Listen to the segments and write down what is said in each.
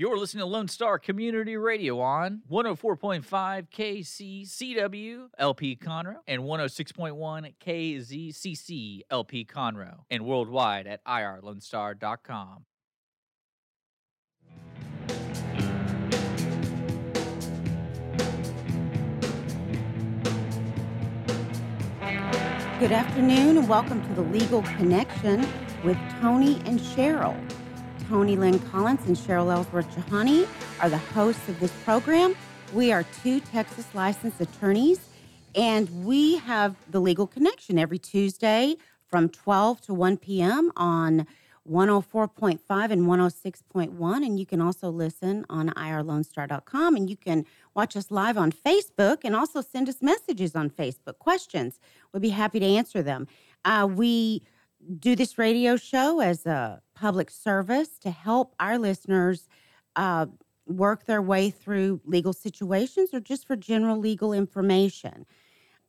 You're listening to Lone Star Community Radio on 104.5 KCCW LP Conroe and 106.1 KZCC LP Conroe and worldwide at irlonestar.com. Good afternoon and welcome to the Legal Connection with Toni and Cheryl. Toni Lynn Collins and Cheryl Ellsworth Jahani are the hosts of this program. We are two Texas licensed attorneys, and we have the Legal Connection every Tuesday from 12 to 1 p.m. on 104.5 and 106.1. And you can also listen on irlonestar.com and you can watch us live on Facebook and also send us messages on Facebook, questions. We'd be happy to answer them. Uh, we do this radio show as a public service to help our listeners uh, work their way through legal situations or just for general legal information.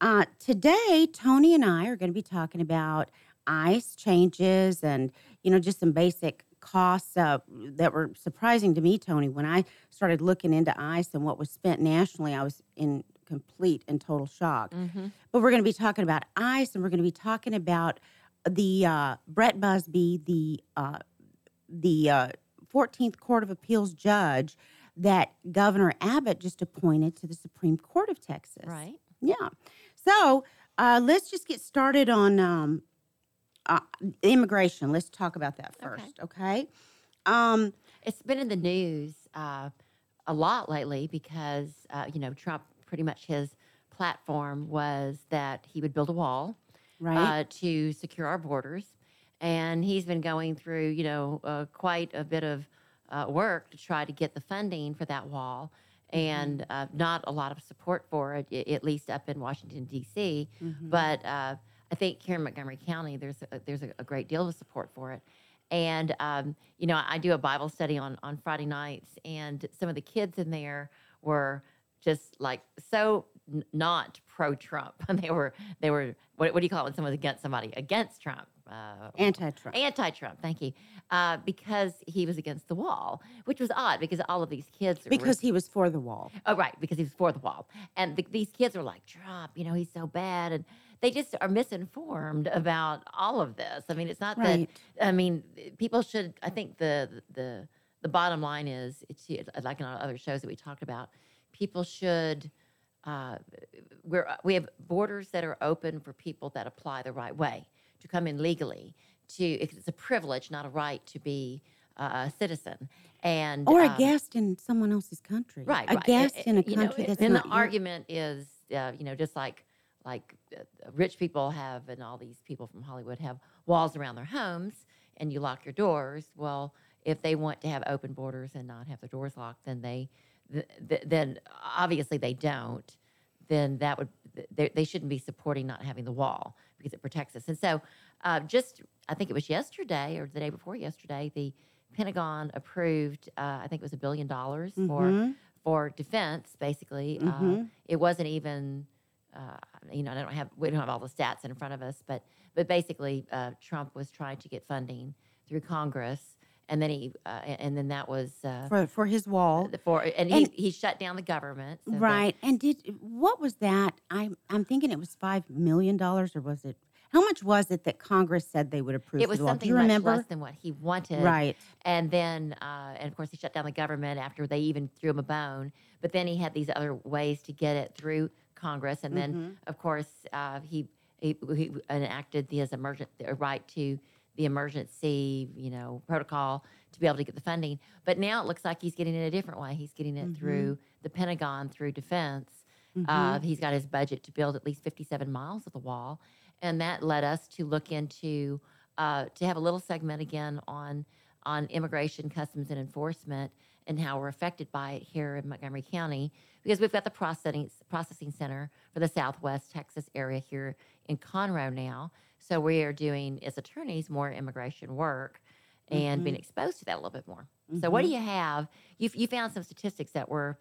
Uh, today, Toni and I are going to be talking about ICE changes and, you know, just some basic costs uh, that were surprising to me, Toni. When I started looking into ICE and what was spent nationally, I was in complete and total shock. Mm-hmm. But we're going to be talking about ICE and we're going to be talking about the uh, Brett Busby, the uh, the uh, 14th Court of Appeals judge that Governor Abbott just appointed to the Supreme Court of Texas. Right. Yeah. So uh, let's just get started on um, uh, immigration. Let's talk about that Okay. first, okay? Um, It's been in the news uh, a lot lately because, uh, you know, Trump pretty much his platform was that he would build a wall right? uh, to secure our borders. And he's been going through, you know, uh, quite a bit of uh, work to try to get the funding for that wall. And uh, not a lot of support for it, at least up in Washington D.C. Mhm. But uh, I think here in Montgomery County, there's a, there's a, a great deal of support for it. And um, you know, I do a Bible study on on Friday nights, and some of the kids in there were just like so n- not pro Trump, and they were they were what, what do you call it when someone's against somebody against Trump? Uh, Anti-Trump. Anti-Trump, thank you, uh, because he was against the wall, which was odd because all of these kids were- because he was for the wall. Oh, right, because he was for the wall. And the, these kids are like, Trump, you know, he's so bad. And they just are misinformed about all of this. I mean, it's not Right. that, I mean, people should, I think the, the, the bottom line is, it's like in our other shows that we talked about, people should, uh, we're, we have borders that are open for people that apply the right way to come in legally. To it's a privilege, not a right, to be uh, a citizen. And Or a um, guest in someone else's country. right A right. guest Uh, in a you know, country that's the argument is uh, you know just like like uh, rich people have and all these people from hollywood have walls around their homes and you lock your doors well if they want to have open borders and not have their doors locked then they th- th- then obviously they don't then that would they, they shouldn't be supporting not having the wall because it protects us and so uh, just i think it was yesterday or the day before yesterday the pentagon approved uh, i think it was a billion dollars for Mhm. for defense, basically. Uh, Mhm. it wasn't even, uh, you know, I don't have we don't have all the stats in front of us, but but basically, uh, Trump was trying to get funding through Congress, and then he uh, and then that was uh, for, for his wall. for and, and- he, he shut down the government. so that- Right. And did what was that? I'm I'm thinking it was five million dollars, or was it? How much was it that Congress said they would approve? it was? Do something you remember? less than what he wanted. Right. And then, uh, and of course, he shut down the government after they even threw him a bone. But then he had these other ways to get it through Congress. And then, Mhm. of course, uh, he, he he enacted his emergent the right to the emergency, you know, protocol to be able to get the funding. But now it looks like he's getting it a different way. He's getting it Mhm. through the Pentagon, through defense. Mhm. Uh, he's got his budget to build at least 57 miles of the wall. And that led us to look into, uh, to have a little segment again on, on immigration, customs, and enforcement and how we're affected by it here in Montgomery County because we've got the processing, processing center for the Southwest Texas area here in Conroe now. So we are doing, as attorneys, more immigration work and being exposed to that a little bit more. So what do you have? You, you found some statistics that were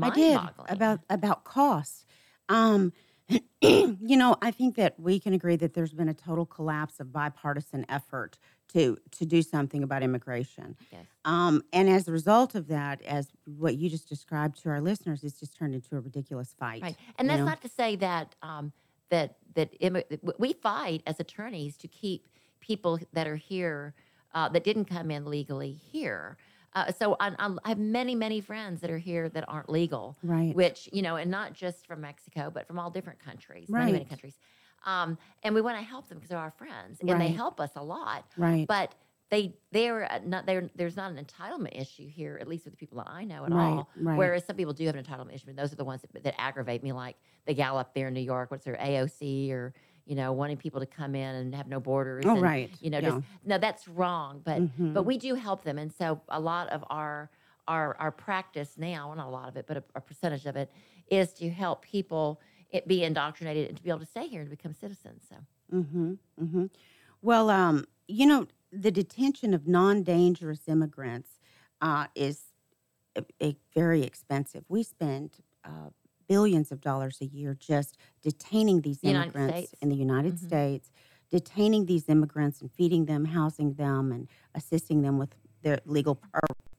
I did about about costs. Um, you know, I think that we can agree that there's been a total collapse of bipartisan effort to to do something about immigration. Yes. Um, and as a result of that, as what you just described to our listeners, it's just turned into a ridiculous fight. Right, and that's know? not to say that um, that that we fight as attorneys to keep people that are here uh, that didn't come in legally here. Uh, so I, I I have many many friends that are here that aren't legal, Right. which you know, and not just from Mexico, but from all different countries, right. many many countries. Um, and we want to help them because they're our friends, and they help us a lot. Right. But they they're uh, not there. There's not an entitlement issue here, at least with the people that I know at Right, all. right. Whereas some people do have an entitlement issue, and those are the ones that, that aggravate me, like the gal up there in New York. What's their AOC or you know wanting people to come in and have no borders. Oh, and, right. You know, Yeah. just no, that's wrong. But Mhm. but we do help them, and so a lot of our our our practice now, well, not a lot of it, but a, a percentage of it, is to help people it be indoctrinated and to be able to stay here and to become citizens. So. Mm-hmm. Mm-hmm. Well, um, you know, the detention of non-dangerous immigrants uh, is a, a very expensive. We spend uh, billions of dollars a year just detaining these The immigrants in the United Mhm. States, detaining these immigrants and feeding them, housing them, and assisting them with their legal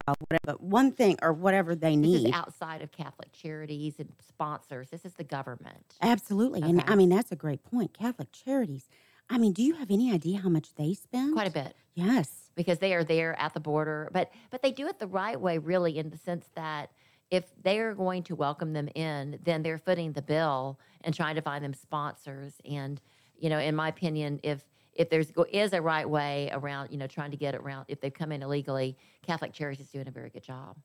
uh, whatever one thing or whatever they This need. is outside of Catholic charities and sponsors. This is the government. Absolutely, and I mean that's a great point. Catholic Charities. I mean, do you have any idea how much they spend? Quite a bit Yes. because they are there at the border, but but they do it the right way, really, in the sense that if they are going to welcome them in, then they're footing the bill and trying to find them sponsors. And you know, in my opinion, if if there's is a right way around, you know, trying to get around if they've come in illegally, Catholic Charities is doing a very good job.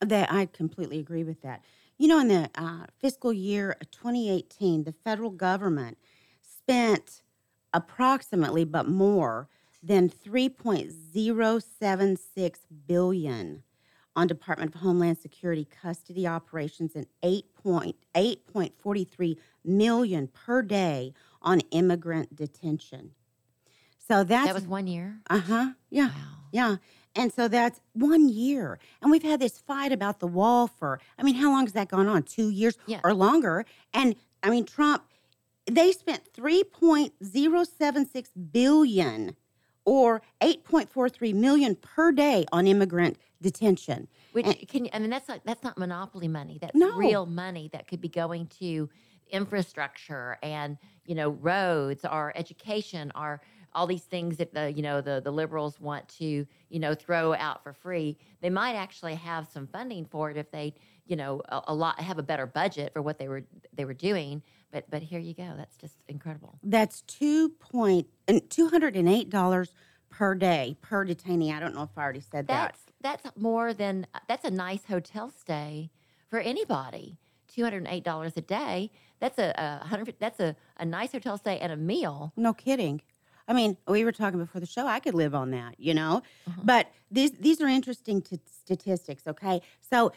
That I completely agree with that. You know, in the uh, fiscal year 2018, the federal government spent approximately, but more than 3.076 billion on Department of Homeland Security custody operations and 8.8.43 million per day on immigrant detention. So that's that was one year. uh huh, yeah. Wow. Yeah. And so that's one year. And we've had this fight about the wall for, I mean, how long has that gone on? Two years Yeah. or longer. And I mean, Trump, they spent 3.076 billion or 8.43 million per day on immigrant detention. Which And- can I mean that's not that's not monopoly money. That's No. real money that could be going to infrastructure and you know roads or education or all these things that the you know the the liberals want to you know throw out for free. They might actually have some funding for it if they you know a, a lot have a better budget for what they were they were doing. But but here you go. That's just incredible. That's two point and two hundred and eight dollars per day per detainee. I don't know if I already said that. That's that's more than that's a nice hotel stay for anybody. Two hundred and eight dollars a day. That's a, a hundred. That's a, a nice hotel stay and a meal. No kidding. I mean, we were talking before the show. I could live on that, you know. Uh-huh. But these these are interesting t- statistics. Okay, so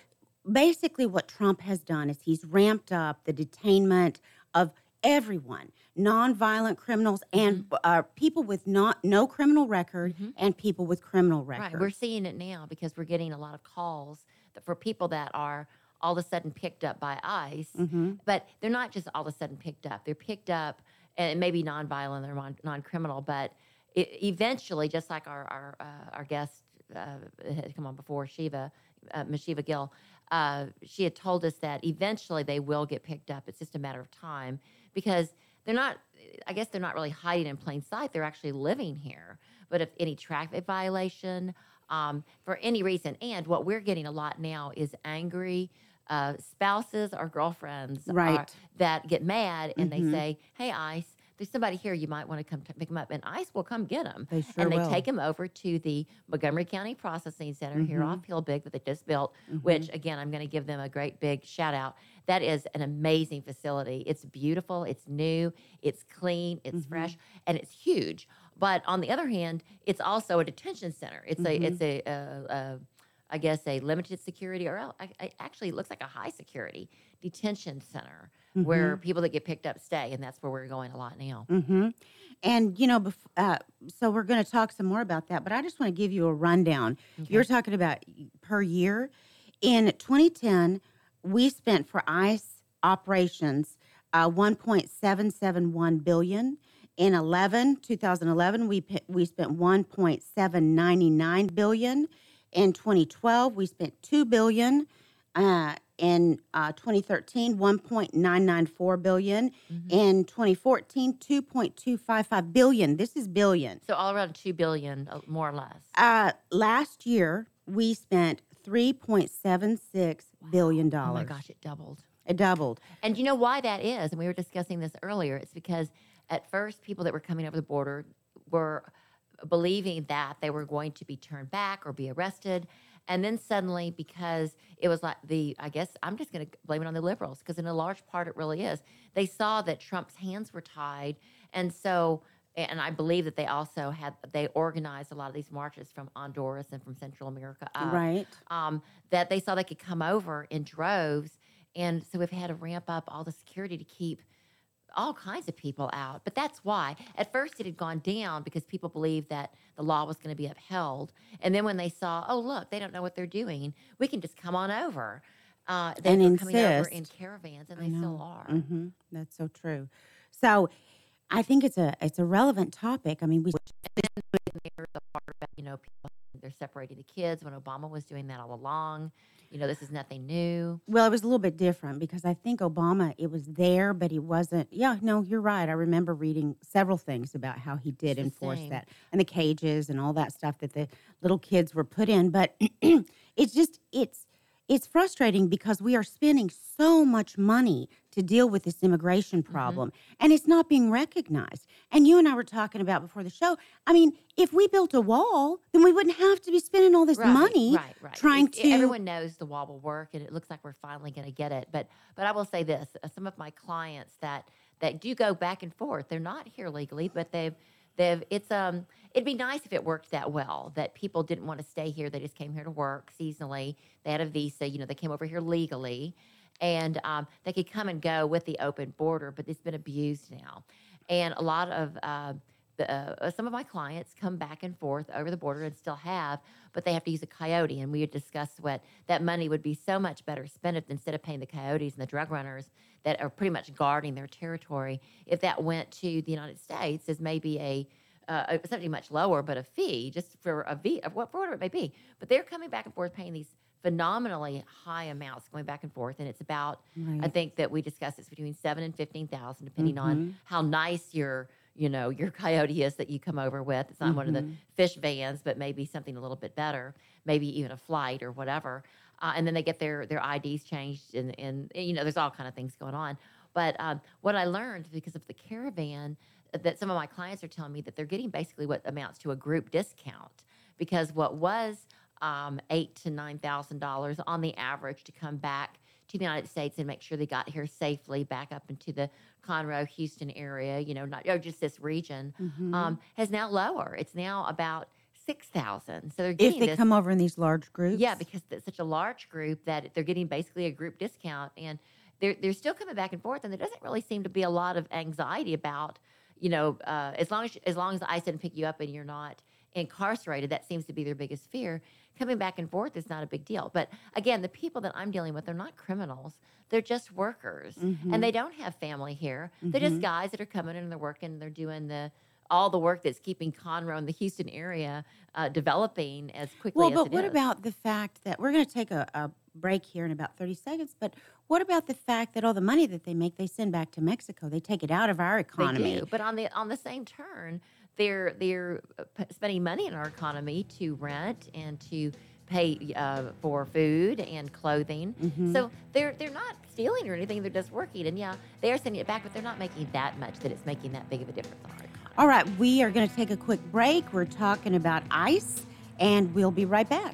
basically, what Trump has done is he's ramped up the detainment of everyone, nonviolent criminals and Mm-hmm. uh, people with not no criminal record Mhm. and people with criminal record. Right. We're seeing it now because we're getting a lot of calls for people that are all of a sudden picked up by ICE, hmm but they're not just all of a sudden picked up. They're picked up and maybe nonviolent or non- non-criminal, but it, eventually, just like our our, uh, our guest uh, had come on before, Shiva, uh, Ms. Shiva Gill, uh, she had told us that eventually they will get picked up. It's just a matter of time because they're not. I guess they're not really hiding in plain sight. They're actually living here. But if any traffic violation, um, for any reason, and what we're getting a lot now is angry uh, spouses or girlfriends are- that get mad and Mhm. they say, "Hey, ICE, there's somebody here. You might want to come t- pick them up." And ICE will come get them, They sure and they will. take them over to the Montgomery County Processing Center here Mhm. off Hilbig that they just built. Mhm. Which again, I'm going to give them a great big shout out. That is an amazing facility. It's beautiful. It's new. It's clean. It's Mhm. fresh, and it's huge. But on the other hand, it's also a detention center. It's a Mhm. it's a, uh uh I guess a limited security or el- I, I, actually it looks like a high security detention center where people that get picked up stay, and that's where we're going a lot now. hmm And you know, bef- uh, so we're going to talk some more about that. But I just want to give you a rundown. You're talking about per year. In 2010, we spent for ICE operations uh, 1.771 billion. In 11, 2011, we we spent 1.799 billion. In 2012, we spent 2 billion. Uh, in uh, 2013, 1.994 billion. Mhm. In 2014, 2.255 billion. This is billion. So all around two billion, uh, more or less. Uh, last year, we spent 3.76 billion Oh dollars. Oh my gosh, it doubled. It doubled. And you know why that is? And we were discussing this earlier. It's because at first, people that were coming over the border were believing that they were going to be turned back or be arrested. And then suddenly, because it was like the, I guess I'm just going to blame it on the liberals, because in a large part it really is. They saw that Trump's hands were tied. And so, and I believe that they also had, they organized a lot of these marches from Honduras and from Central America up right. um, that they saw they could come over in droves. And so we've had to ramp up all the security to keep all kinds of people out. But that's why. At first, it had gone down because people believed that the law was going to be upheld. And then when they saw, oh, look, they don't know what they're doing, we can just come on over. Uh, they And were coming over in caravans, and they still are. hmm That's so true. So, I think it's a it's a relevant topic. I mean, we There's the part about, you know, people they're separating the kids when Obama was doing that all along. You know, this is nothing new. well, it was a little bit different because I think Obama it was there, but he wasn't. Yeah, no, you're right. I remember reading several things about how he did It's enforce that and the cages and all that stuff that the little kids were put in. But it's just it's it's frustrating because we are spending so much money to deal with this immigration Mm-hmm. problem and it's not being recognized. And you and I were talking about before the show. I mean, if we built a wall, then we wouldn't have to be spending all this Right, money right, right. trying It- to Everyone knows the wall will work, and it looks like we're finally going to get it. But but I will say this: uh, some of my clients that that do go back and forth, they're not here legally, but they've they've it's um it'd be nice if it worked that well that people didn't want to stay here; they just came here to work seasonally. They had a visa, you know, they came over here legally, and um, they could come and go with the open border. But it's been abused now, and a lot of uh, the, uh, some of my clients come back and forth over the border and still have, but they have to use a coyote. And we had discussed what that money would be so much better spent if instead of paying the coyotes and the drug runners that are pretty much guarding their territory, if that went to the United States as maybe a uh, something much lower, but a fee just for a fee for whatever it may be. But they're coming back and forth paying these phenomenally high amounts going back and forth, and it's about I think that we discussed it's between seven and fifteen thousand, depending on Mhm. how nice your you know your coyote is that you come over with. It's not one of the Mhm. fish vans, but maybe something a little bit better, maybe even a flight or whatever. Uh, and then they get their their IDs changed, and, and you know there's all kind of things going on. But um, what I learned because of the caravan, uh, that some of my clients are telling me that they're getting basically what amounts to a group discount because what was um, eight to nine thousand dollars on the average to come back to the United States and make sure they got here safely back up into the Conroe, Houston area, you know, not or just this region, Mhm. um, has now lower. It's now about six thousand. So they're if they this. come over in these large groups, Yeah, because it's such a large group that they're getting basically a group discount, and they're they're still coming back and forth, and there doesn't really seem to be a lot of anxiety about, you know, uh, as long as as long as ICE didn't pick you up and you're not incarcerated, that seems to be their biggest fear. Coming back and forth is not a big deal. But again, the people that I'm dealing with, they're not criminals. They're just workers, Mhm. and they don't have family here. They're just Mhm. guys that are coming in and they're working. They're doing the all the work that's keeping Conroe and the Houston area uh, developing as quickly Well, but what is. about the fact that we're going to take a, a break here in about 30 seconds? But what about the fact that all the money that they make, they send back to Mexico? They take it out of our economy. They do, but on the on the same turn, they're they're uh, spending money in our economy to rent and to pay uh, for food and clothing. Mhm. So they're they're not stealing or anything. They're just working, and yeah, they are sending it back, but they're not making that much that it's making that big of a difference on our economy. All right, we are going to take a quick break. We're talking about ICE, and we'll be right back.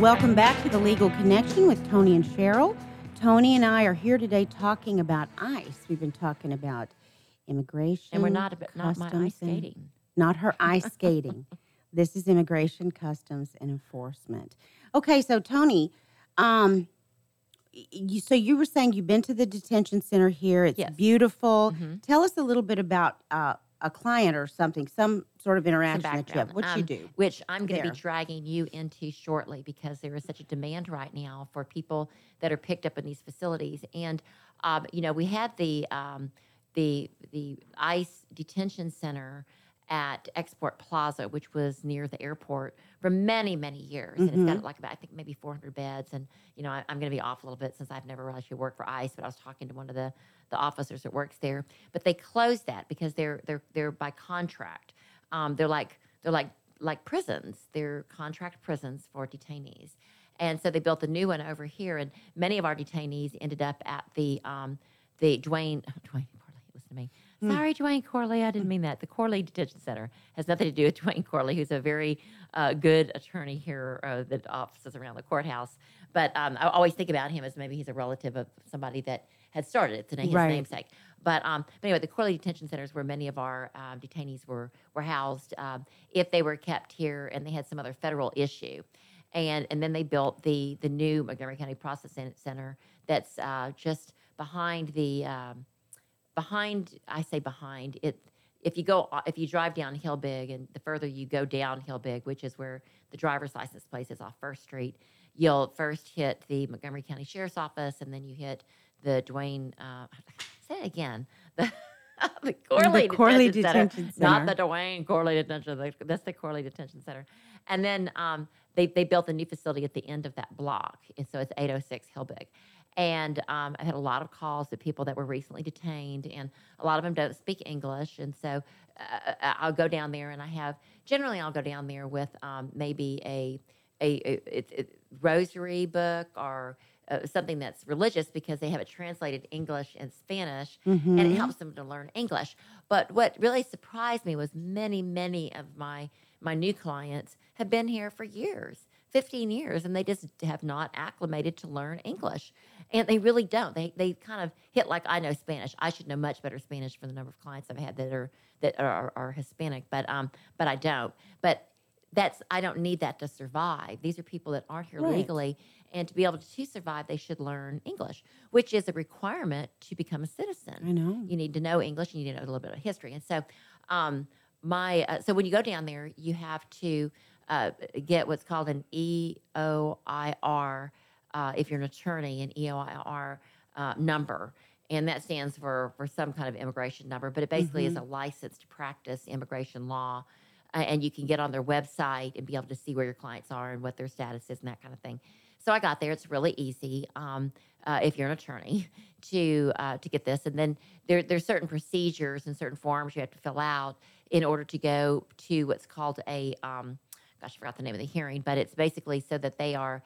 Welcome back to the Legal Connection with Toni and Cheryl. Toni and I are here today talking about ICE. We've been talking about immigration. And we're not about, not my ice and- skating. Not her ice skating. This is immigration, customs, and enforcement. Okay, so Toni, um, you, so you were saying you've been to the detention center here. It's Yes. beautiful. Mhm. Tell us a little bit about uh, a client or something, some sort of interaction that you have. What you Um, do? Which I'm going to be dragging you into shortly because there is such a demand right now for people that are picked up in these facilities. And um, you know, we had the um, the the ICE detention center at Export Plaza, which was near the airport for many many years, and it's Mm-hmm. got like about I think maybe 400 beds. And you know, I, I'm going to be off a little bit since I've never actually worked for ICE, but I was talking to one of the the officers that works there. But they closed that because they're they're they're by contract. Um, they're like they're like like prisons. They're contract prisons for detainees. And so they built a new one over here, and many of our detainees ended up at the um, the Dwayne Dwayne Corley. Listen to me. Sorry, Dwayne Corley. I didn't mean that. The Corley Detention Center has nothing to do with Dwayne Corley, who's a very uh, good attorney here uh, that offices around the courthouse. But um, I always think about him as maybe he's a relative of somebody that had started it, to name his Right. namesake. But um, but anyway, the Corley detention centers where many of our um, detainees were were housed, um, if they were kept here and they had some other federal issue, and and then they built the the new Montgomery County Processing Center that's uh, just behind the um, behind. I say behind it. If you go, if you drive down Hilbig, and the further you go down Hilbig, which is where the driver's license place is off First Street, you'll first hit the Montgomery County Sheriff's Office, and then you hit the Dwayne. Uh, say it again. The, the Corley, Corley Detention, Center, Detention not the Dwayne Corley Detention. the- That's the Corley Detention Center. And then um, they they built a new facility at the end of that block, and so it's 806 Hilbig. And um, I had a lot of calls of people that were recently detained, and a lot of them don't speak English. And so uh, I'll go down there, and I have generally I'll go down there with um, maybe a a, a, it, it, rosary book or uh, something that's religious because they have it translated English and Spanish, and it helps them to learn English. But what really surprised me was many, many of my my new clients have been here for years. 15 years and they just have not acclimated to learn English. And they really don't. They they kind of hit like I know Spanish. I should know much better Spanish for the number of clients I've had that are that are, are Hispanic, but um but I don't. But that's I don't need that to survive. These are people that aren't here Right. legally and to be able to survive they should learn English, which is a requirement to become a citizen I know. you need to know English, and you need to know a little bit of history. And so, um, my uh, so when you go down there, you have to uh, get what's called an EOIR uh, if you're an attorney, an EOIR uh, number, and that stands for for some kind of immigration number. But it basically is a license to practice immigration law. Uh, and you can get on their website and be able to see where your clients are and what their status is and that kind of thing. So I got there. It's really easy um, uh, if you're an attorney to uh, to get this, and then there there's certain procedures and certain forms you have to fill out in order to go to what's called a um, gosh, I forgot the name of the hearing, but it's basically so that they are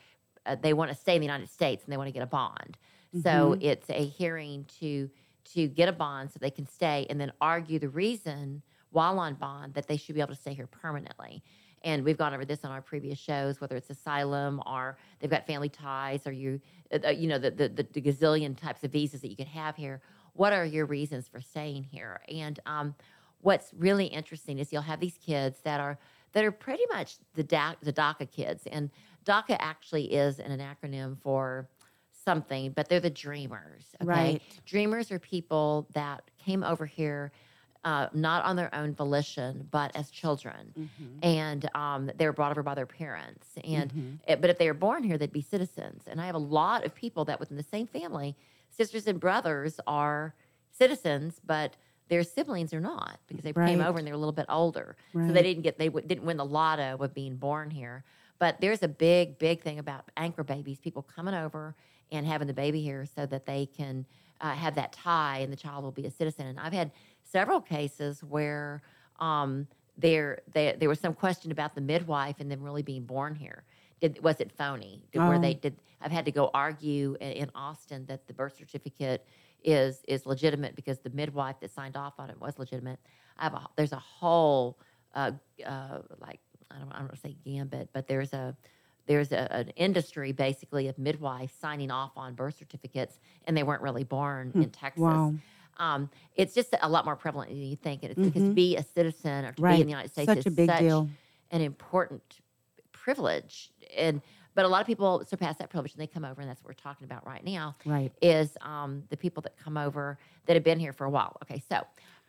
uh, they want to stay in the United States and they want to get a bond. So it's a hearing to to get a bond so they can stay and then argue the reason while on bond that they should be able to stay here permanently. And we've gone over this on our previous shows, whether it's asylum or they've got family ties or you, uh, uh, you know, the, the, the, gazillion types of visas that you could have here. What are your reasons for staying here? And um, what's really interesting is you'll have these kids that are that are pretty much the the DACA kids, and DACA actually is an, an acronym for something, but they're the dreamers. Okay? Right. Dreamers are people that came over here uh, not on their own volition, but as children, Mm-hmm. and um, they were brought over by their parents. And Mm-hmm. eh, but if they were born here, they'd be citizens. And I have a lot of people that within the same family, sisters and brothers are citizens, but their siblings are not because they came over and they're a little bit older, so they didn't get they w- didn't win the lotto with being born here. But there's a big, big thing about anchor babies, people coming over and having the baby here so that they can uh, have that tie and the child will be a citizen. And I've had several cases where um, there, there there was some question about the midwife and them really being born here. Did was it phony? Did, Were they Oh. did I've had to go argue in, in Austin that the birth certificate is is legitimate because the midwife that signed off on it was legitimate. I have a there's a whole uh, uh, like I don't I don't want to say gambit, but there's a there's a, an industry basically of midwives signing off on birth certificates, and they weren't really born in Texas. Wow. Um, it's just a lot more prevalent than you think. And it's because to be a citizen or to be in the United States Such is a big such deal. an important privilege. And but a lot of people surpass that privilege and they come over, and that's what we're talking about right now. Right. Is um, the people that come over that have been here for a while. Okay, so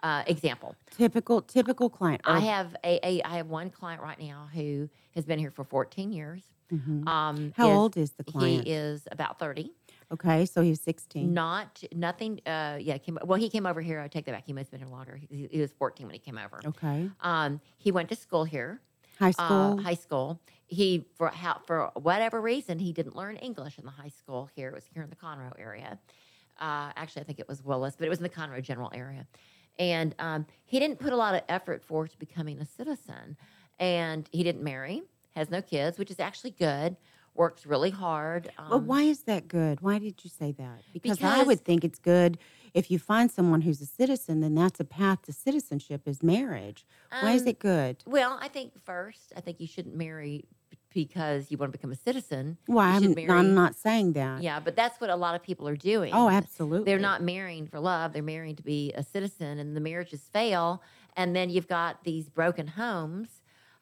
uh, example, Typical typical client. I have a, a I have one client right now who has been here for 14 years. Mhm. Um, How is- old is the client? He is about 30. Okay, so he was 16. Not nothing. Uh, yeah, came, well, he came over here. I take that back. He must have been here longer. He, he was 14 when he came over. Okay. Um, he went to school here, High uh, school. high school. He for how for whatever reason he didn't learn English in the high school here. It was here in the Conroe area. Uh, actually, I think it was Willis, but it was in the Conroe general area. And um, he didn't put a lot of effort forth to becoming a citizen. And he didn't marry, has no kids, which is actually good. Works really hard. But um, why is that good? Why did you say that? Because, I would think it's good if you find someone who's a citizen, then that's a path to citizenship is marriage. why is um, it good? Well, I think first, I think you shouldn't marry because you want to become a citizen. Well, I'm, marry- I'm not saying that. Yeah, but that's what a lot of people are doing. Oh, absolutely. They're not marrying for love. They're marrying to be a citizen, and the marriages fail. And then you've got these broken homes,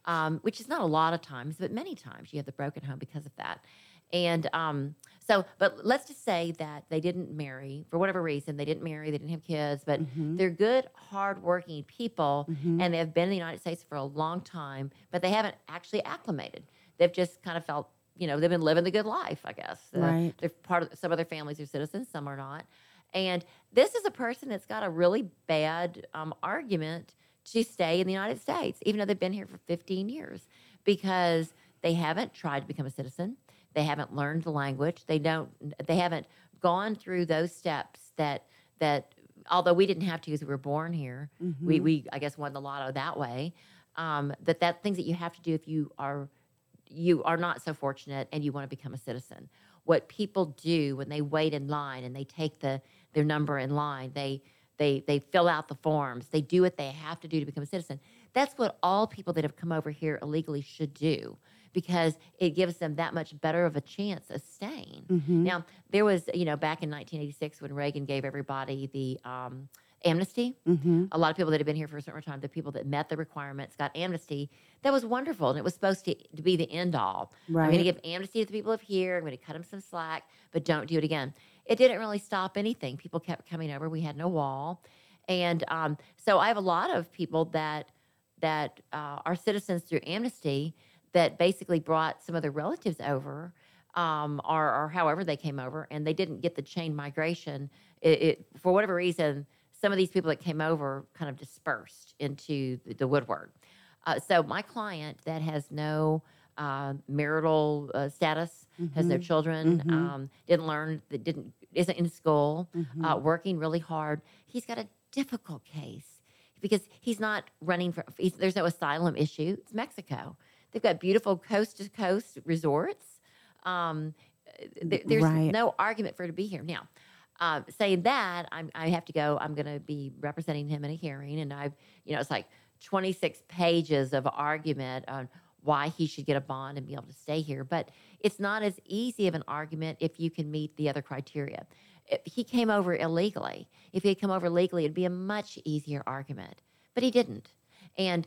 um, which is not a lot of times, but many times you have the broken home because of that. And um, so, but let's just say that they didn't marry for whatever reason. They didn't marry, they didn't have kids, but Mhm. they're good, hardworking people, Mhm. and they've been in the United States for a long time, but they haven't actually acclimated. They've just kind of felt, you know, they've been living the good life, I guess. Uh, Right. they're part of some of their families are citizens, some are not. And this is a person that's got a really bad um, argument to stay in the United States, even though they've been here for 15 years, because they haven't tried to become a citizen. They haven't learned the language. They don't. They haven't gone through those steps that that. Although we didn't have to, because we were born here, we Mhm. we I guess won the lotto that way. Um, that that things that you have to do if you are you are not so fortunate and you want to become a citizen. What people do when they wait in line and they take the their number in line, they they they fill out the forms, they do what they have to do to become a citizen. That's what all people that have come over here illegally should do because it gives them that much better of a chance of staying. Mhm. Now, there was, you know, back in 1986 when Reagan gave everybody the um, amnesty, Mhm. a lot of people that had been here for a certain time, the people that met the requirements got amnesty. That was wonderful, and it was supposed to, to be the end all. I'm going to give amnesty to the people of here. I'm going to cut them some slack, but don't do it again. It didn't really stop anything. People kept coming over. We had no wall, and um, so I have a lot of people that that uh, are citizens through amnesty that basically brought some of their relatives over, um, or, or however they came over, and they didn't get the chain migration. It, it for whatever reason, some of these people that came over kind of dispersed into the, the woodwork. Uh, so my client that has no uh, marital uh, status, has no Mhm. children, Mhm. um, didn't learn, that didn't isn't in school, Mhm. uh, working really hard. He's got a difficult case because he's not running for. He's, there's no asylum issue. It's Mexico. They've got beautiful coast to coast resorts. Um, there- there's Right. no argument for it to be here now. Uh, saying that, I'm, I have to go. I'm going to be representing him in a hearing, and I've, you know, it's like 26 pages of argument on why he should get a bond and be able to stay here. But it's not as easy of an argument if you can meet the other criteria. If he came over illegally, if he had come over legally, it'd be a much easier argument. But he didn't. And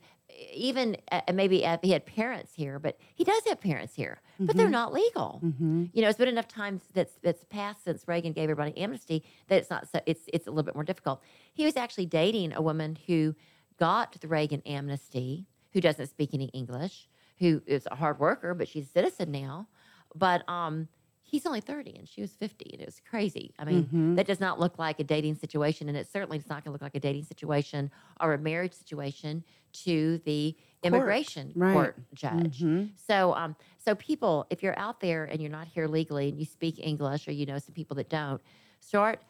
even uh, maybe if he had parents here, but he does have parents here, but they're Mhm. not legal. Mhm. You know, it's been enough times that's that's passed since Reagan gave everybody amnesty that it's not so it's it's a little bit more difficult. He was actually dating a woman who got the Reagan amnesty, who doesn't speak any English, who is a hard worker, but she's a citizen now. But um, he's only thirty and she was fifty, and it was crazy. I mean, Mhm. that does not look like a dating situation, and it certainly is not going to look like a dating situation or a marriage situation to the immigration right. court judge. Mhm. So, um, so people, if you're out there and you're not here legally and you speak English, or you know some people that don't, start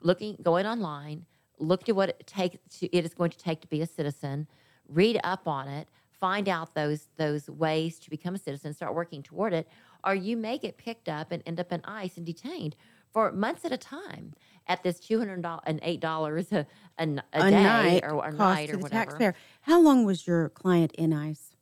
looking, going online, look to what it takes. To, it is going to take to be a citizen. Read up on it. Find out those those ways to become a citizen. Start working toward it, or you may get picked up and end up in ICE and detained for months at a time at this two hundred and eight dollars a day night or a cost night to or the whatever. taxpayer. How long was your client in ICE?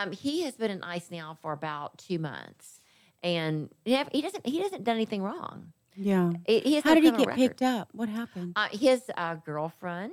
Um, he has been in ICE now for about two months, and he doesn't he doesn't done anything wrong. Yeah. He How no did he get record. picked up? What happened? Uh, his uh, girlfriend,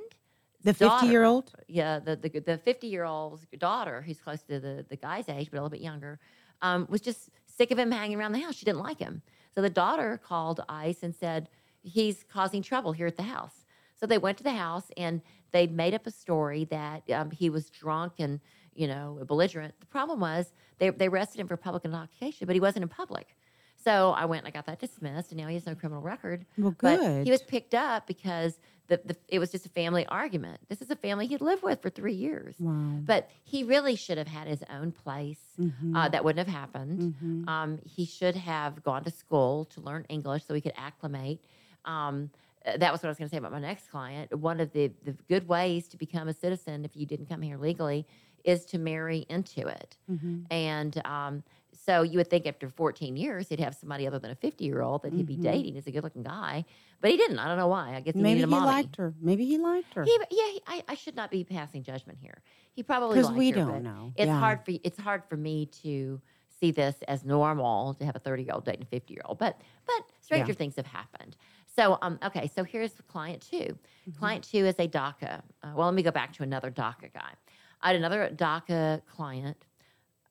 The 50 year old? yeah, the the the fifty year old's daughter, who's close to the the guy's age but a little bit younger, um, was just sick of him hanging around the house. She didn't like him, so the daughter called ICE and said he's causing trouble here at the house. So they went to the house and they made up a story that um, he was drunk and you know belligerent. The problem was they they arrested him for public intoxication, but he wasn't in public. So I went and I got that dismissed, and now he has no criminal record. Well, But good. he was picked up because the, the it was just a family argument. This is a family he'd lived with for three years. Wow. But he really should have had his own place. Mm-hmm. Uh, that wouldn't have happened. Um, he should have gone to school to learn English so he could acclimate. Um, uh, that was what I was going to say about my next client. One of the, the good ways to become a citizen if you didn't come here legally is to marry into it. Mm-hmm. And um, so you would think after 14 years, he'd have somebody other than a 50 year old that he'd be dating as a good looking guy. But he didn't. I don't know why. I guess he Maybe he mommy. liked her. Maybe he liked her. He, yeah, he, I, I should not be passing judgment here. He probably because we her, don't know. It's Yeah. hard for it's hard for me to see this as normal to have a 30 year old dating a 50 year old. But but stranger Yeah. things have happened. So um okay, so here's client 2 Mm-hmm. Client two is a DACA. Uh, well, let me go back to another DACA guy. I had another DACA client.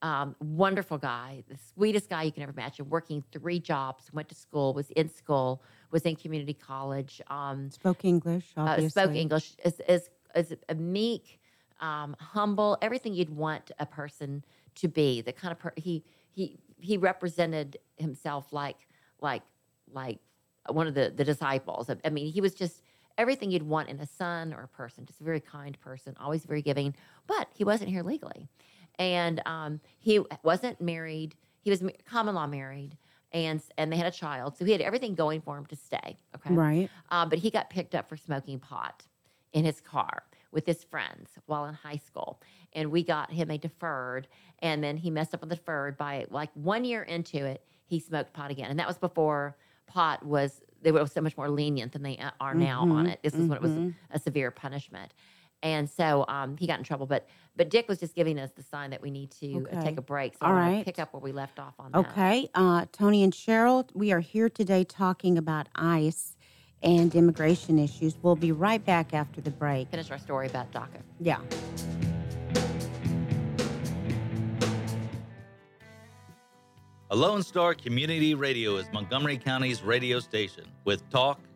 Um, wonderful guy, the sweetest guy you can ever imagine. Working three jobs, went to school, was in school, was in community college. Um, Spoke English, uh, spoke English, is, is, is a meek, um, humble, everything you'd want a person to be. The kind of per- he he he represented himself like like like one of the the disciples. I mean, he was just everything you'd want in a son or a person. Just a very kind person, always very giving. But he wasn't here legally, and um, he wasn't married. He was common law married. And, and they had a child, so he had everything going for him to stay. Okay, Right. uh, but he got picked up for smoking pot in his car with his friends while in high school. And we got him a deferred. And then he messed up on the deferred by like one year into it, he smoked pot again. And that was before pot was, they were so much more lenient than they are now on it. This is when it was a severe punishment. And so um, he got in trouble. But but Dick was just giving us the sign that we need to uh, Okay. take a break. So All I want pick up where we left off on that. Okay. Uh, Toni and Cheryl, we are here today talking about ICE and immigration issues. We'll be right back after the break. Finish our story about DACA. Yeah. A Lone Star Community Radio is Montgomery County's radio station with talk,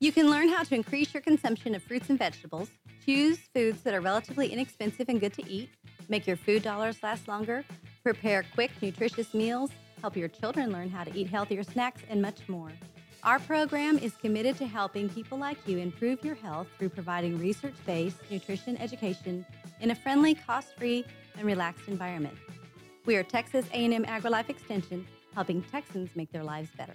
You can learn how to increase your consumption of fruits and vegetables, choose foods that are relatively inexpensive and good to eat, make your food dollars last longer, prepare quick, nutritious meals, help your children learn how to eat healthier snacks, and much more. Our program is committed to helping people like you improve your health through providing research-based nutrition education in a friendly, cost-free, and relaxed environment. We are Texas A&M AgriLife Extension, helping Texans make their lives better.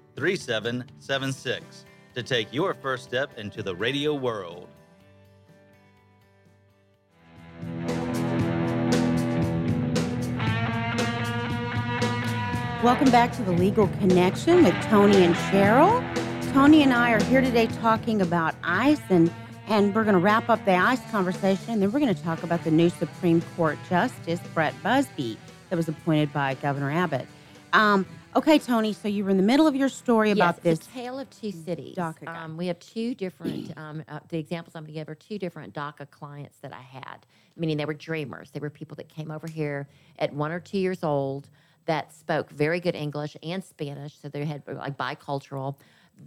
3776 to take your first step into the radio world. Welcome back to the Legal Connection with Toni and Cheryl. Toni and I are here today talking about ICE, and, and we're going to wrap up the ICE conversation, and then we're going to talk about the new Supreme Court Justice, Brett Busby, that was appointed by Governor Abbott. Um, Okay, Toni. So you were in the middle of your story about yes, this. It's a tale of two cities. DACA. Um, we have two different. Um, uh, the examples I'm going to give are two different DACA clients that I had, meaning they were dreamers. They were people that came over here at one or two years old that spoke very good English and Spanish, so they had like bicultural.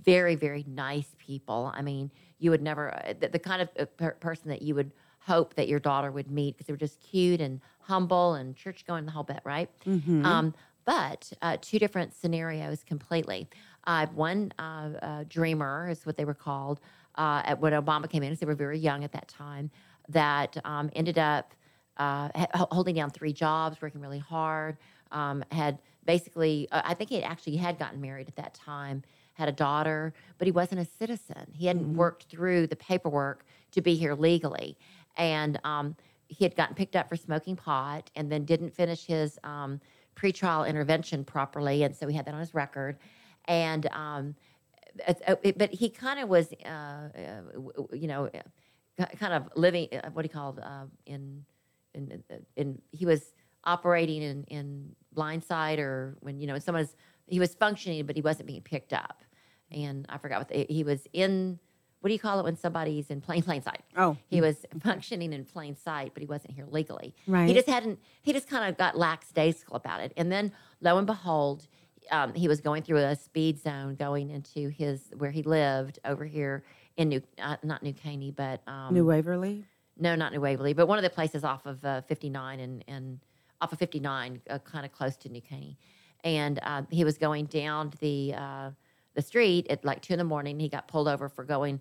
Very, very nice people. I mean, you would never uh, the, the kind of uh, per- person that you would hope that your daughter would meet because they were just cute and humble and church going the whole bit, right? Mhm. Um, but uh, two different scenarios completely. Uh, one uh, uh, dreamer is what they were called uh, at when Obama came in, because they were very young at that time, that um, ended up uh, holding down three jobs, working really hard, um, had basically, uh, I think he had actually had gotten married at that time, had a daughter, but he wasn't a citizen. He hadn't worked through the paperwork to be here legally. And um, he had gotten picked up for smoking pot and then didn't finish his um, pretrial intervention properly. And so he had that on his record. And, um, it- but he kind of was, uh, uh, you know, uh, kind of living, uh, what do you call it, uh, in, in, in, he was operating in, in blindside or when, you know, someone's, he was functioning, but he wasn't being picked up. And I forgot what, the, he was in, what do you call it when somebody's in plain, plain sight? Oh, He was functioning in plain sight, but he wasn't here legally. Right. He just hadn't. He just kind of got lax lackadaisical about it. And then, lo and behold, um, he was going through a speed zone going into his where he lived over here in New, uh, not New Caney, but um, New Waverly. no, not New Waverly, but one of the places off of uh, 59 and, and off of 59, uh, kind of close to New Caney. And uh, he was going down the uh, the street at like two in the morning. He got pulled over for going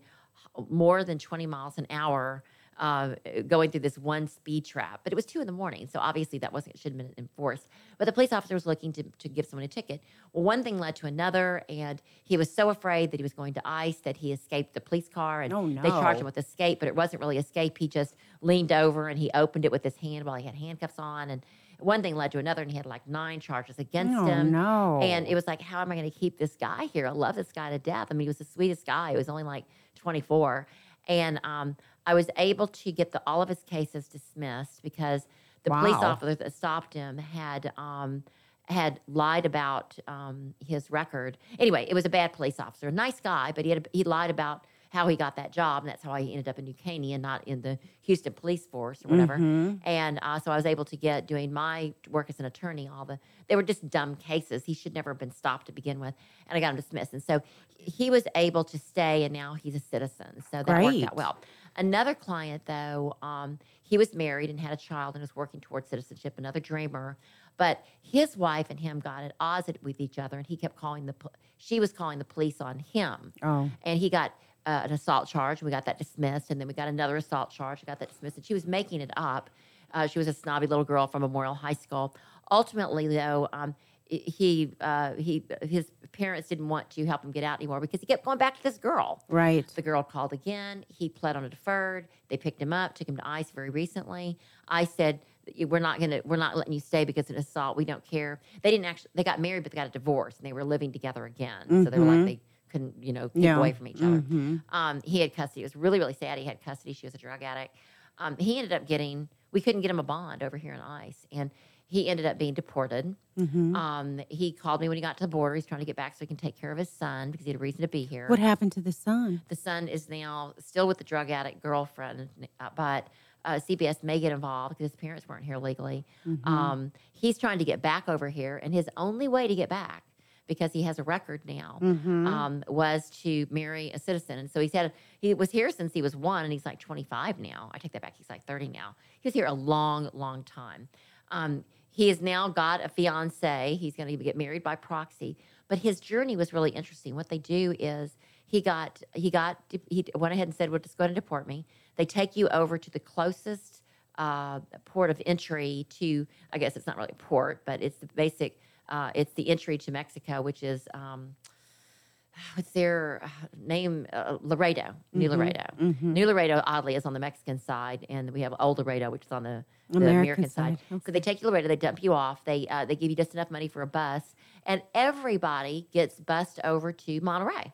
more than 20 miles an hour, uh, going through this one speed trap. But it was two in the morning, so obviously that wasn't should have been enforced. But the police officer was looking to, to give someone a ticket. Well, one thing led to another, and he was so afraid that he was going to ICE that he escaped the police car, and Oh, they charged him with escape, but it wasn't really escape. He just leaned over and he opened it with his hand while he had handcuffs on. And one thing led to another, and he had like nine charges against Oh, him. no. And it was like, how am I going to keep this guy here? I love this guy to death. I mean, he was the sweetest guy. He was only like 24. And um, I was able to get the, all of his cases dismissed because the police officer that stopped him had. Um, had lied about um, his record. Anyway, it was a bad police officer, a nice guy, but he had he lied about how he got that job, and that's how he ended up in New Caney and not in the Houston Police Force or whatever. Mhm. And uh, so I was able to get doing my work as an attorney. All the they were just dumb cases. He should never have been stopped to begin with, and I got him dismissed. And so he was able to stay, and now he's a citizen. So that worked out well. Another client, though, um, he was married and had a child and was working towards citizenship. Another dreamer, but his wife and him got at odds with each other, and he kept calling the. She was calling the police on him Oh, and he got uh, an assault charge. And we got that dismissed, and then we got another assault charge. We got that dismissed, and she was making it up. Uh, she was a snobby little girl from Memorial High School. Ultimately, though, um, he uh, he his parents didn't want to help him get out anymore because he kept going back to this girl. right. The girl called again. He pled on a deferred. They picked him up, took him to ICE very recently. I said, "We're not gonna, we're not letting you stay because of an assault. We don't care." They didn't actually. They got married, but they got a divorce, and they were living together again. So they were like Mhm. they couldn't, you know, keep Yeah. away from each other. Mhm. Um, he had custody. It was really, really sad. He had custody. She was a drug addict. Um, he ended up getting. We couldn't get him a bond over here in ICE, and he ended up being deported. Mhm. Um, he called me when he got to the border. He's trying to get back so he can take care of his son because he had a reason to be here. What happened to the son? The son is now still with the drug addict girlfriend, uh, but uh, CPS may get involved because his parents weren't here legally. Mm-hmm. Um, he's trying to get back over here, and his only way to get back, because he has a record now, Mhm. um, was to marry a citizen. And so he said he was here since he was one, and he's like 25 now. I take that back; he's like 30 now. He was here a long, long time. Um, he has now got a fiance. He's going to get married by proxy. But his journey was really interesting. What they do is he got he got he went ahead and said, "Well, just go ahead and deport me." They take you over to the closest uh, port of entry to. I guess it's not really a port, but it's the basic. Uh, it's the entry to Mexico, which is um, what's their uh, name? Uh, Laredo, New Laredo. Mhm. New Laredo, oddly, is on the Mexican side, and we have Old Laredo, which is on the, the American American, side. side, So they take you to Laredo, they dump you off, they uh, they give you just enough money for a bus, and everybody gets bussed over to Monterrey.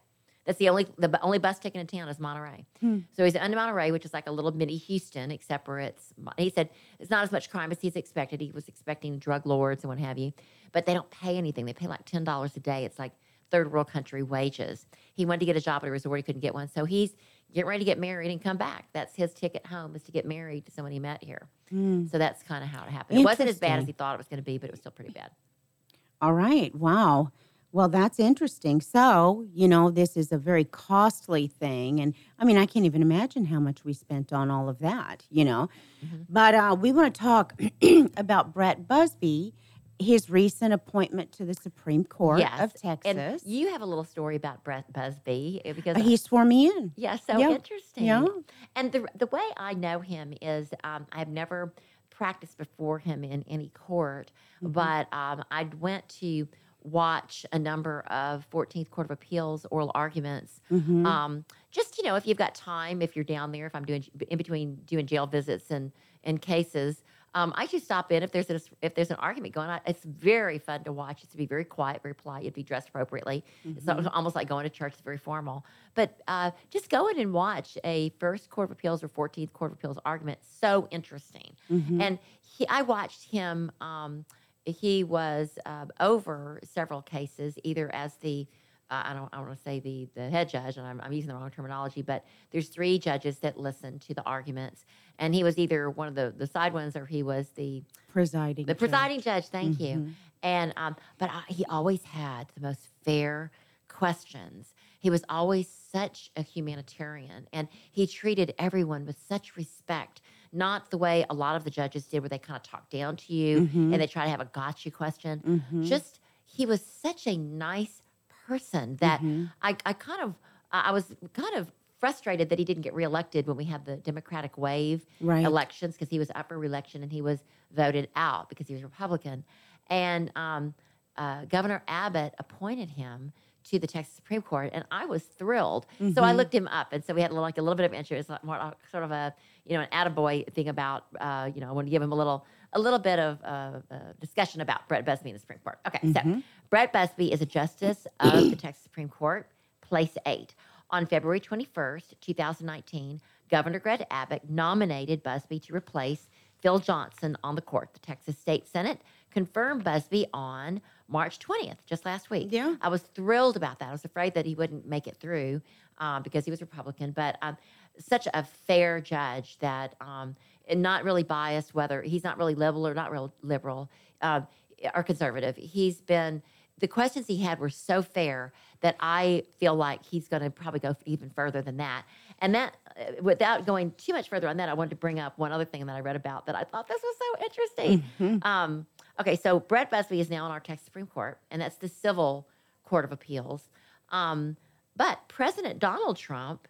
That's the only the only bus ticket in town is Monterrey. Hmm. So he's in under Monterrey, which is like a little mini Houston, except for it's. He said it's not as much crime as he's expected. He was expecting drug lords and what have you, but they don't pay anything. They pay like ten dollars a day. It's like third world country wages. He wanted to get a job at a resort. He couldn't get one, so he's getting ready to get married and come back. That's his ticket home is to get married to someone he met here. Hmm. So that's kind of how it happened. It wasn't as bad as he thought it was going to be, but it was still pretty bad. All right. Wow. Well, that's interesting. So, you know, this is a very costly thing. And I mean, I can't even imagine how much we spent on all of that, you know. Mhm. But uh, we want to talk about Brett Busby, his recent appointment to the Supreme Court Yes, of Texas. And you have a little story about Brett Busby eh, because Uh, he swore me in. yeah, so yeah, interesting. Yeah. And the the way I know him is um, I've never practiced before him in any court, Mhm. but um, I went to watch a number of 14th Court of Appeals oral arguments. Mhm. Um, just you know, if you've got time, if you're down there, if I'm doing in between doing jail visits and and cases. Um, I should stop in if there's a, if there's an argument going on. It's very fun to watch. It's to be very quiet, very polite. You'd be dressed appropriately. It's Mhm. al- almost like going to church. It's very formal. But uh, just go in and watch a First Court of Appeals or 14th Court of Appeals argument. So interesting. Mhm. And he, I watched him. Um, he was uh, over several cases, either as the uh, I don't I want to say the the head judge, and I'm, I'm using the wrong terminology, but there's three judges that listen to the arguments, and he was either one of the the side ones or he was the presiding. the judge. presiding judge. Thank you. Mhm. And um, but I, he always had the most fair questions. He was always such a humanitarian, and he treated everyone with such respect. Not the way a lot of the judges did, where they kind of talk down to you Mhm. and they try to have a gotcha question. Mhm. Just he was such a nice person that Mhm. I, I kind of I I was kind of frustrated that he didn't get reelected when we had the Democratic wave right. elections because he was up for reelection and he was voted out because he was Republican. And um, uh, Governor Abbott appointed him to the Texas Supreme Court, and I was thrilled. So I Mhm. looked him up, and so we had a little, like a little bit of interest, like more sort of a you know an attaboy thing about uh, you know I want to give him a little a little bit of uh, uh, discussion about Brett Busby in the Supreme Court. Okay, so Mhm. Brett Busby is a justice of the Texas Supreme Court, place eight. On February 21st, 2019, Governor Greg Abbott nominated Busby to replace Phil Johnson on the court. The Texas State Senate confirmed Busby on March 20th, just last week. Yeah. I was thrilled about that. I was afraid that he wouldn't make it through um, because he was Republican, but um, such a fair judge that um, and not really biased, whether he's not really liberal or not real liberal um, or conservative. He's been the questions he had were so fair that I feel like he's going to probably go even further than that. And that, uh, without going too much further on that, I wanted to bring up one other thing that I read about that I thought this was so interesting. Mhm. Um, okay, so Brett Busby is now in our Texas Supreme Court, and that's the Civil Court of Appeals. Um, but President Donald Trump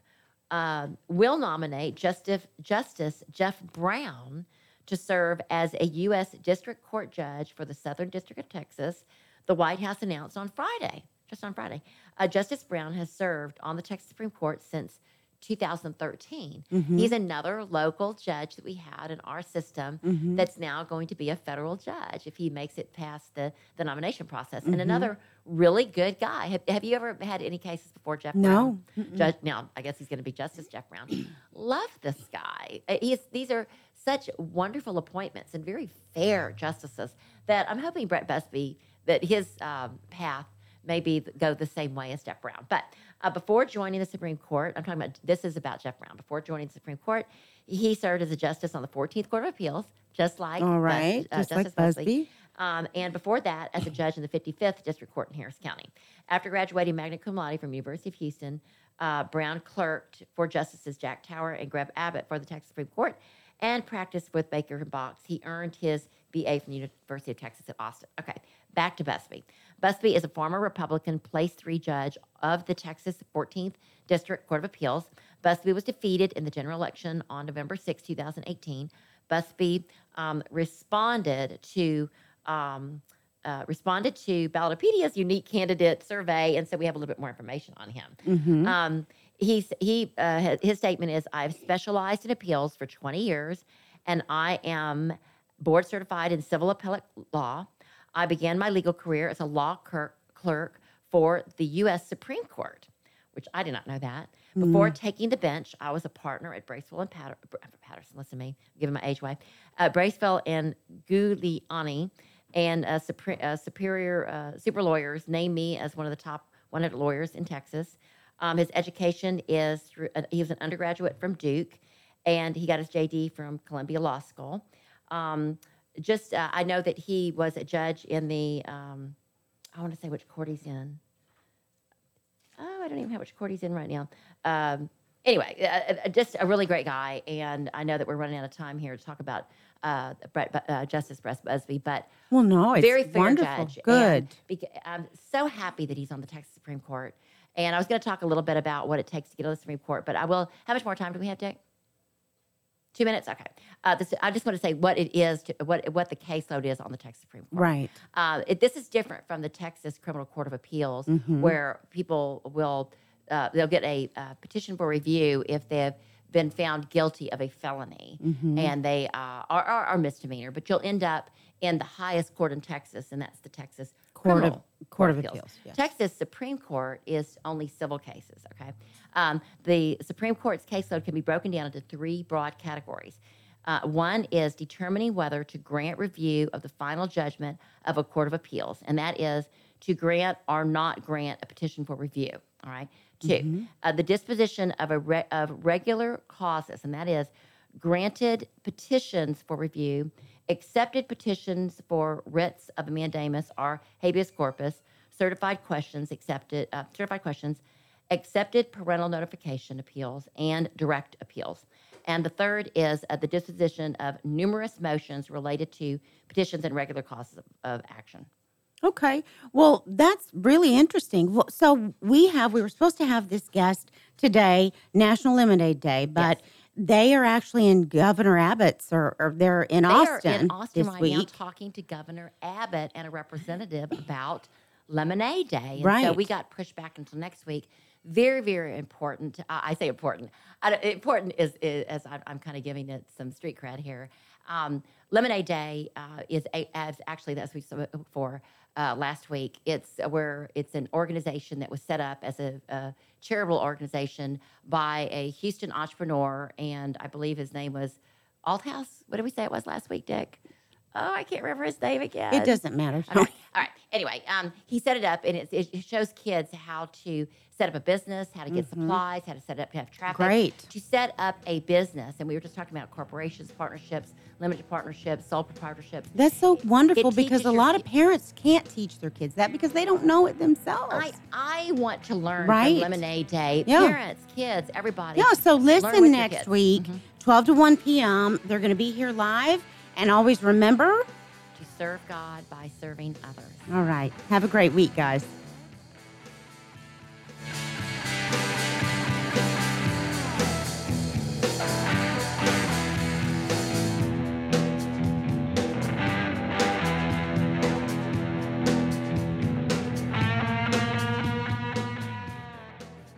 um, will nominate Justice, Justice Jeff Brown to serve as a U.S. District Court judge for the Southern District of Texas. The White House announced on Friday, just on Friday, uh, Justice Brown has served on the Texas Supreme Court since 2013. Mhm. He's another local judge that we had in our system Mhm. that's now going to be a federal judge if he makes it past the, the nomination process. Mhm. And another really good guy. Have, have you ever had any cases before Jeff Brown? No. Mm-mm. Judge, now, I guess he's going to be Justice Jeff Brown. Love this guy. Uh, He is, these are such wonderful appointments and very fair justices that I'm hoping Brett Busby, that his um, path maybe go the same way as Jeff Brown. But uh, before joining the Supreme Court, I'm talking about this is about Jeff Brown. Before joining the Supreme Court, he served as a justice on the 14th Court of Appeals, just like all right, Bus- uh, Just like Busby. Um, and before that, as a judge in the 55th District Court in Harris County. After graduating magna cum laude from University of Houston, uh, Brown clerked for Justices Jack Tower and Greg Abbott for the Texas Supreme Court and practiced with Baker and Botts. He earned his BA from the University of Texas at Austin. Okay, back to Busby. Busby is a former Republican place three judge of the Texas 14th District Court of Appeals. Busby was defeated in the general election on November 6, 2018. Busby um, responded to um, uh, responded to Ballotopedia's unique candidate survey, and so we have a little bit more information on him. Mhm. Um, he's he uh, his statement is I've specialized in appeals for 20 years, and I am board certified in civil appellate law. I began my legal career as a law clerk, clerk for the U.S. Supreme Court, which I did not know that. Before taking the bench, I was a partner at Bracewell and Patter- Patterson. Listen to me, I'm giving my age away. Uh, Bracewell and Giuliani and uh, supre- uh, superior uh, super lawyers named me as one of the top 100 lawyers in Texas. Um, his education is through, uh, he was an undergraduate from Duke, and he got his JD from Columbia Law School. Um, just, uh, I know that he was a judge in the, um, I want to say which court he's in. Oh, I don't even have which court he's in right now. Um, anyway, uh, uh, just a really great guy, and I know that we're running out of time here to talk about uh, Brett, uh, Justice Brett Busby, but Well, no, it's very fair wonderful. judge. Good. Beca- I'm so happy that he's on the Texas Supreme Court. And I was going to talk a little bit about what it takes to get on the Supreme Court, but I will. How much more time do we have, Dick? Two minutes. Okay. Uh, this, I just want to say what it is, to, what what the caseload is on the Texas Supreme Court. Right. Uh, it, this is different from the Texas Criminal Court of Appeals, Mm-hmm. where people will uh, they'll get a uh, petition for review if they've been found guilty of a felony Mm-hmm. and they uh, are, are, are misdemeanor. But you'll end up in the highest court in Texas, and that's the Texas Court of- Court of Appeals, yes. Texas Supreme Court is only civil cases. Okay, um, the Supreme Court's caseload can be broken down into three broad categories. Uh, one is determining whether to grant review of the final judgment of a court of appeals, and that is to grant or not grant a petition for review. All right. 2 uh, the disposition of a re- of regular causes, and that is granted petitions for review, accepted petitions for writs of mandamus are habeas corpus, certified questions accepted, uh, certified questions, accepted parental notification appeals, and direct appeals. And the third is uh, the disposition of numerous motions related to petitions and regular causes of, of action. Okay. Well, that's really interesting. So we have we were supposed to have this guest today, National Lemonade Day, but they are actually in Governor Abbott's or, or they're in They Austin, are in Austin this right week. now talking to Governor Abbott and a representative about Lemonade Day. And So we got pushed back until next week. Very, very important. I I say important. I important is, is as I'm, I'm kind of giving it some street cred here. Um, Lemonade Day uh, is a, as actually that's we spoke for uh, last week. It's where it's an organization that was set up as a, a charitable organization by a Houston entrepreneur, and I believe his name was Althouse. What did we say it was last week, Dick? Oh, I can't remember his name again. It doesn't matter. Okay. All right. Anyway, um, he set it up, and it, it shows kids how to set up a business, how to get supplies, how to set up to have traffic. Mm-hmm. Great. To set up a business, and we were just talking about corporations, partnerships, limited partnerships, sole proprietorships. That's so wonderful because a lot of parents can't teach their kids that because they don't know it themselves. I, I want to learn Right. from Lemonade Day. Yeah. Parents, kids, everybody. Yeah, so listen next week, Mhm. 12 to 1 p.m. They're going to be here live. And always remember, To serve God by serving others. all right, have a great week, guys.